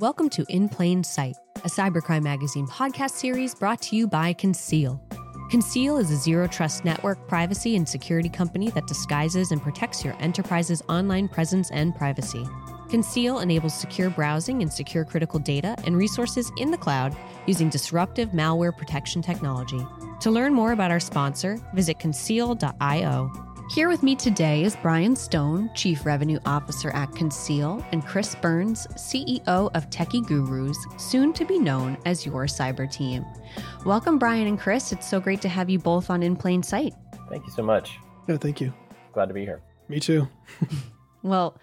Welcome to In Plain Sight, a cybercrime magazine podcast series brought to you by Conceal. Conceal is a zero trust network privacy and security company that disguises and protects your enterprise's online presence and privacy. Conceal enables secure browsing and secure critical data and resources in the cloud using disruptive malware protection technology. To learn more about our sponsor, visit conceal.io. Here with me today is Brian Stone, Chief Revenue Officer at Conceal, and Chris Burns, CEO of Techie Gurus, soon to be known as your cyber team. Welcome, Brian and Chris. It's so great to have you both on In Plain Sight. Thank you so much. Yeah, thank you. Glad to be here. Me too. well,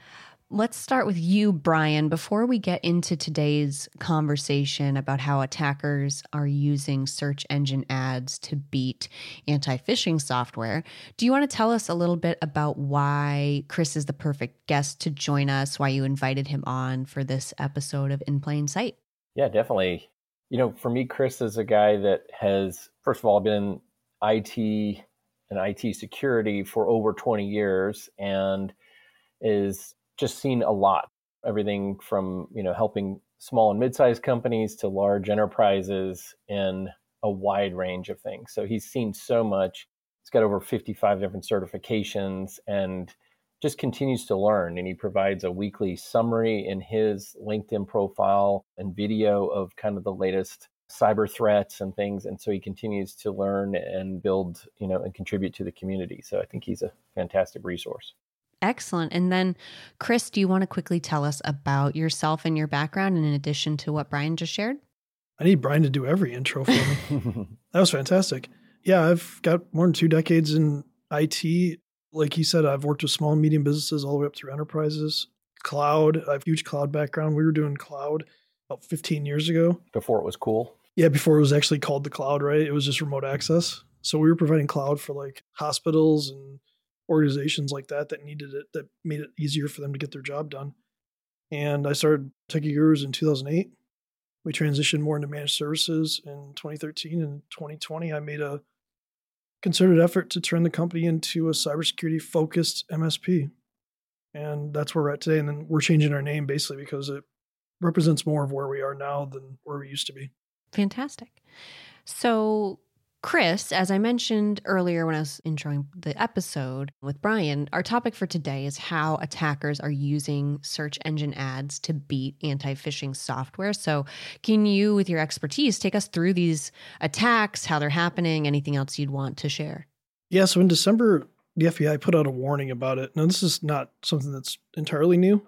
Let's start with you, Brian. Before we get into today's conversation about how attackers are using search engine ads to beat anti phishing software, do you want to tell us a little bit about why Chris is the perfect guest to join us, why you invited him on for this episode of In Plain Sight? Yeah, definitely. You know, for me, Chris is a guy that has, first of all, been IT and IT security for over 20 years and is just seen a lot. Everything from you know helping small and mid-sized companies to large enterprises in a wide range of things. So he's seen so much. He's got over 55 different certifications and just continues to learn. And he provides a weekly summary in his LinkedIn profile and video of kind of the latest cyber threats and things. And so he continues to learn and build, you know, and contribute to the community. So I think he's a fantastic resource. Excellent. And then, Chris, do you want to quickly tell us about yourself and your background in addition to what Brian just shared? I need Brian to do every intro for me. that was fantastic. Yeah, I've got more than two decades in IT. Like he said, I've worked with small and medium businesses all the way up through enterprises. Cloud, I have huge cloud background. We were doing cloud about 15 years ago. Before it was cool? Yeah, before it was actually called the cloud, right? It was just remote access. So we were providing cloud for like hospitals and organizations like that that needed it that made it easier for them to get their job done. And I started Techie Gurus in 2008. We transitioned more into managed services in 2013 and 2020. I made a concerted effort to turn the company into a cybersecurity focused MSP. And that's where we're at today. And then we're changing our name basically because it represents more of where we are now than where we used to be. Fantastic. So Chris, as I mentioned earlier when I was introing the episode with Brian, our topic for today is how attackers are using search engine ads to beat anti phishing software. So, can you, with your expertise, take us through these attacks, how they're happening, anything else you'd want to share? Yeah, so in December, the FBI put out a warning about it. Now, this is not something that's entirely new,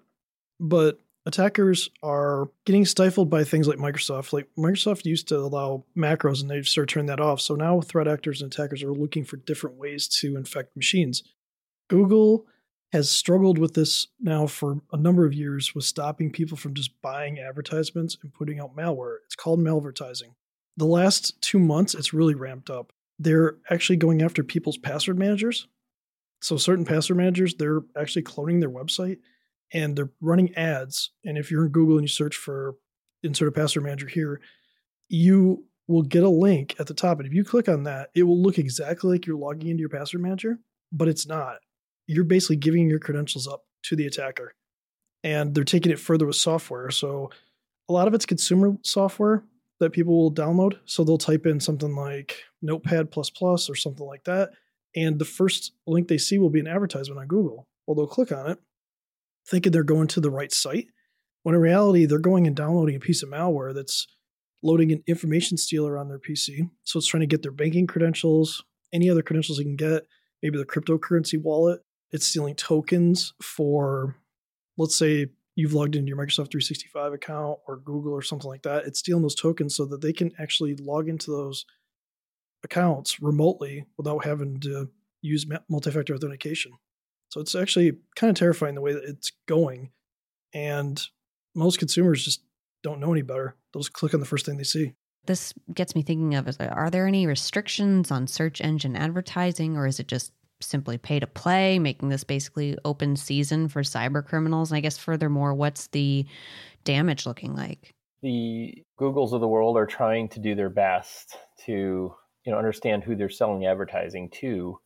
but attackers are getting stifled by things like Microsoft. Like Microsoft used to allow macros and they've started turning that off. So now threat actors and attackers are looking for different ways to infect machines. Google has struggled with this now for a number of years with stopping people from just buying advertisements and putting out malware. It's called malvertising. The last two months, it's really ramped up. They're actually going after people's password managers. So, certain password managers, they're actually cloning their website and they're running ads. And if you're in Google and you search for insert a password manager here, you will get a link at the top. And if you click on that, it will look exactly like you're logging into your password manager, but it's not. You're basically giving your credentials up to the attacker. And they're taking it further with software. So a lot of it's consumer software that people will download. So they'll type in something like Notepad or something like that. And the first link they see will be an advertisement on Google. Well, they'll click on it thinking they're going to the right site, when in reality, they're going and downloading a piece of malware that's loading an information stealer on their PC. So it's trying to get their banking credentials, any other credentials they can get, maybe the cryptocurrency wallet. It's stealing tokens for, let's say, you've logged into your Microsoft 365 account or Google or something like that. It's stealing those tokens so that they can actually log into those accounts remotely without having to use multi factor authentication. So it's actually kind of terrifying the way that it's going. And most consumers just don't know any better. They'll just click on the first thing they see. This gets me thinking of are there any restrictions on search engine advertising, or is it just simply pay to play, making this basically open season for cyber criminals? And I guess furthermore, what's the damage looking like? The Googles of the world are trying to do their best to you know understand who they're selling advertising to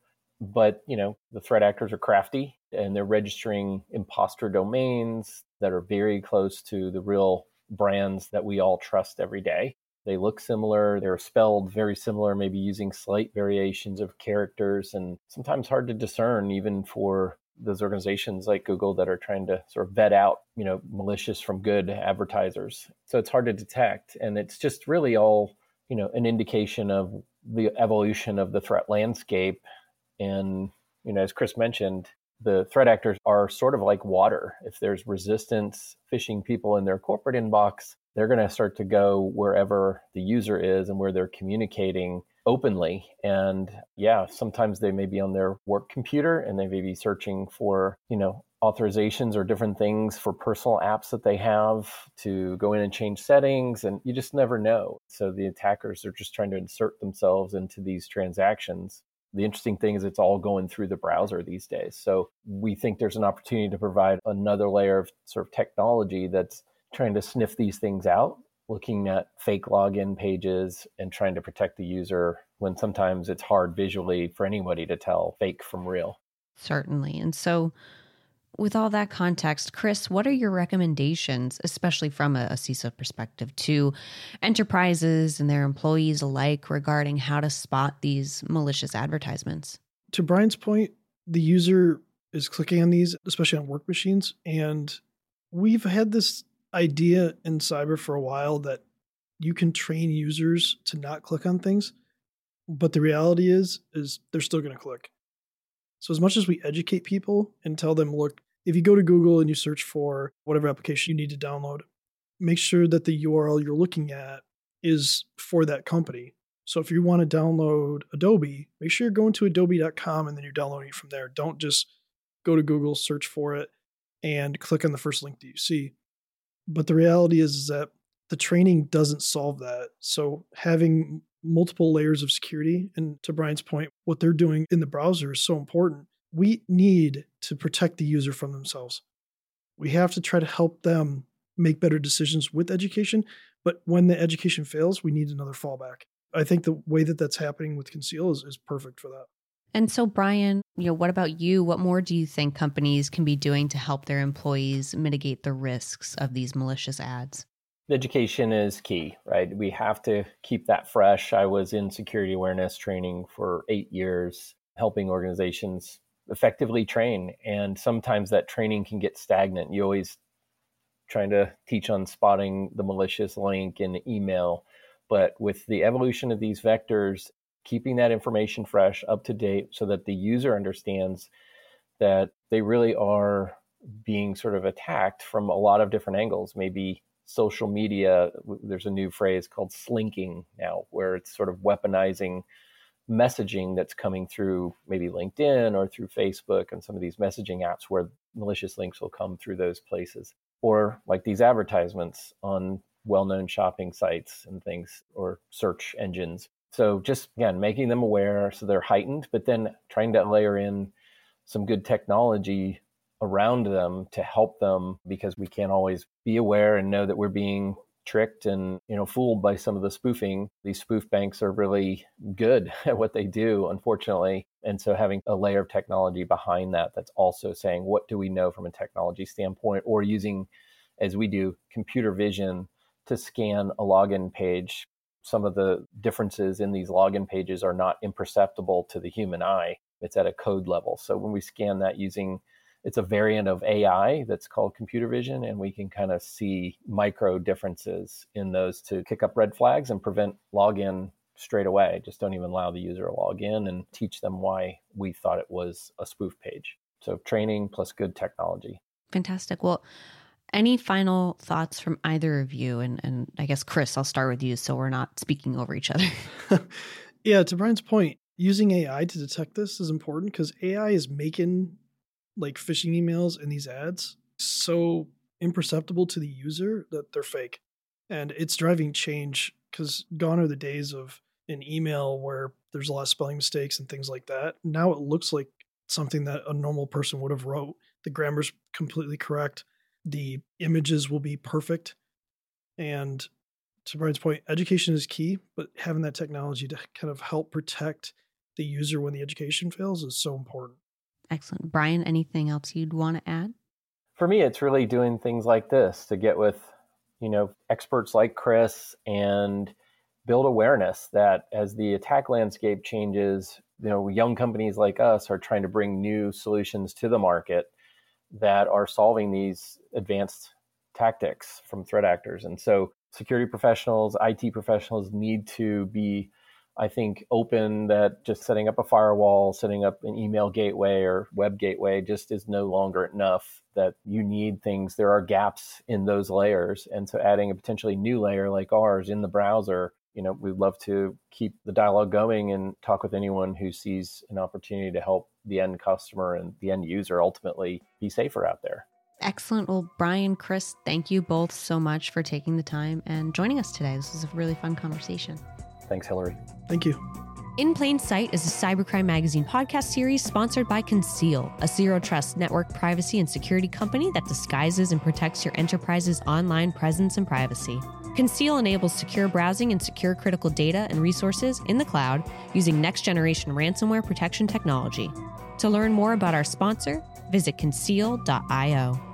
but you know the threat actors are crafty and they're registering imposter domains that are very close to the real brands that we all trust every day. They look similar, they're spelled very similar, maybe using slight variations of characters, and sometimes hard to discern even for those organizations like Google that are trying to sort of vet out, you know, malicious from good advertisers. So it's hard to detect. And it's just really all, you know, an indication of the evolution of the threat landscape. And, you know, as Chris mentioned, the threat actors are sort of like water. If there's resistance phishing people in their corporate inbox, they're going to start to go wherever the user is and where they're communicating openly. And yeah, sometimes they may be on their work computer and they may be searching for, you know, authorizations or different things for personal apps that they have to go in and change settings. And you just never know. So the attackers are just trying to insert themselves into these transactions. The interesting thing is it's all going through the browser these days. So we think there's an opportunity to provide another layer of sort of technology that's trying to sniff these things out, looking at fake login pages and trying to protect the user when sometimes it's hard visually for anybody to tell fake from real. Certainly. And so, with all that context, Chris, what are your recommendations, especially from a, a CISO perspective, to enterprises and their employees alike regarding how to spot these malicious advertisements? To Brian's point, the user is clicking on these, especially on work machines. And we've had this idea in cyber for a while that you can train users to not click on things but the reality is is they're still going to click so as much as we educate people and tell them look if you go to google and you search for whatever application you need to download make sure that the url you're looking at is for that company so if you want to download adobe make sure you're going to adobe.com and then you're downloading it from there don't just go to google search for it and click on the first link that you see but the reality is, is that the training doesn't solve that. So having multiple layers of security, and to Brian's point, what they're doing in the browser is so important. We need to protect the user from themselves. We have to try to help them make better decisions with education. But when the education fails, we need another fallback. I think the way that that's happening with Conceal is, is perfect for that. And so, Brian, you know, what about you? What more do you think companies can be doing to help their employees mitigate the risks of these malicious ads? Education is key, right? We have to keep that fresh. I was in security awareness training for eight years, helping organizations effectively train. And sometimes that training can get stagnant. You always trying to teach on spotting the malicious link in email. But with the evolution of these vectors, keeping that information fresh, up to date, so that the user understands that they really are being sort of attacked from a lot of different angles. Maybe social media, there's a new phrase called slinking now, where it's sort of weaponizing messaging that's coming through maybe LinkedIn or through Facebook and some of these messaging apps where malicious links will come through those places. Or like these advertisements on well known shopping sites and things or search engines so just again, making them aware so they're heightened, but then trying to layer in some good technology around them to help them because we can't always be aware and know that we're being tricked and you know fooled by some of the spoofing these spoof banks are really good at what they do unfortunately and so having a layer of technology behind that that's also saying what do we know from a technology standpoint or using as we do computer vision to scan a login page some of the differences in these login pages are not imperceptible to the human eye. It's at a code level. So when we scan that using it's a variant of AI that's called computer vision, and we can kind of see micro differences in those to kick up red flags and prevent login straight away. Just don't even allow the user to log in and teach them why we thought it was a spoof page. So training plus good technology. Fantastic. Well, any final thoughts from either of you? And, and I guess, Chris, I'll start with you so we're not speaking over each other. yeah, to Brian's point, using AI to detect this is important because AI is making like phishing emails and these ads so imperceptible to the user that they're fake. And it's driving change because gone are the days of an email where there's a lot of spelling mistakes and things like that. Now it looks like something that a normal person would have wrote. The grammar's completely correct the images will be perfect. And to Brian's point, education is key, but having that technology to kind of help protect the user when the education fails is so important. Excellent. Brian, anything else you'd want to add? For me, it's really doing things like this to get with, you know, experts like Chris and build awareness that as the attack landscape changes, you know, young companies like us are trying to bring new solutions to the market that are solving these advanced tactics from threat actors. And so security professionals, IT professionals need to be I think open that just setting up a firewall, setting up an email gateway or web gateway just is no longer enough. That you need things, there are gaps in those layers. And so adding a potentially new layer like ours in the browser, you know, we'd love to keep the dialogue going and talk with anyone who sees an opportunity to help the end customer and the end user ultimately be safer out there. Excellent. Well, Brian, Chris, thank you both so much for taking the time and joining us today. This was a really fun conversation. Thanks, Hillary. Thank you. In Plain Sight is a Cybercrime Magazine podcast series sponsored by Conceal, a zero trust network privacy and security company that disguises and protects your enterprise's online presence and privacy. Conceal enables secure browsing and secure critical data and resources in the cloud using next generation ransomware protection technology. To learn more about our sponsor, visit conceal.io.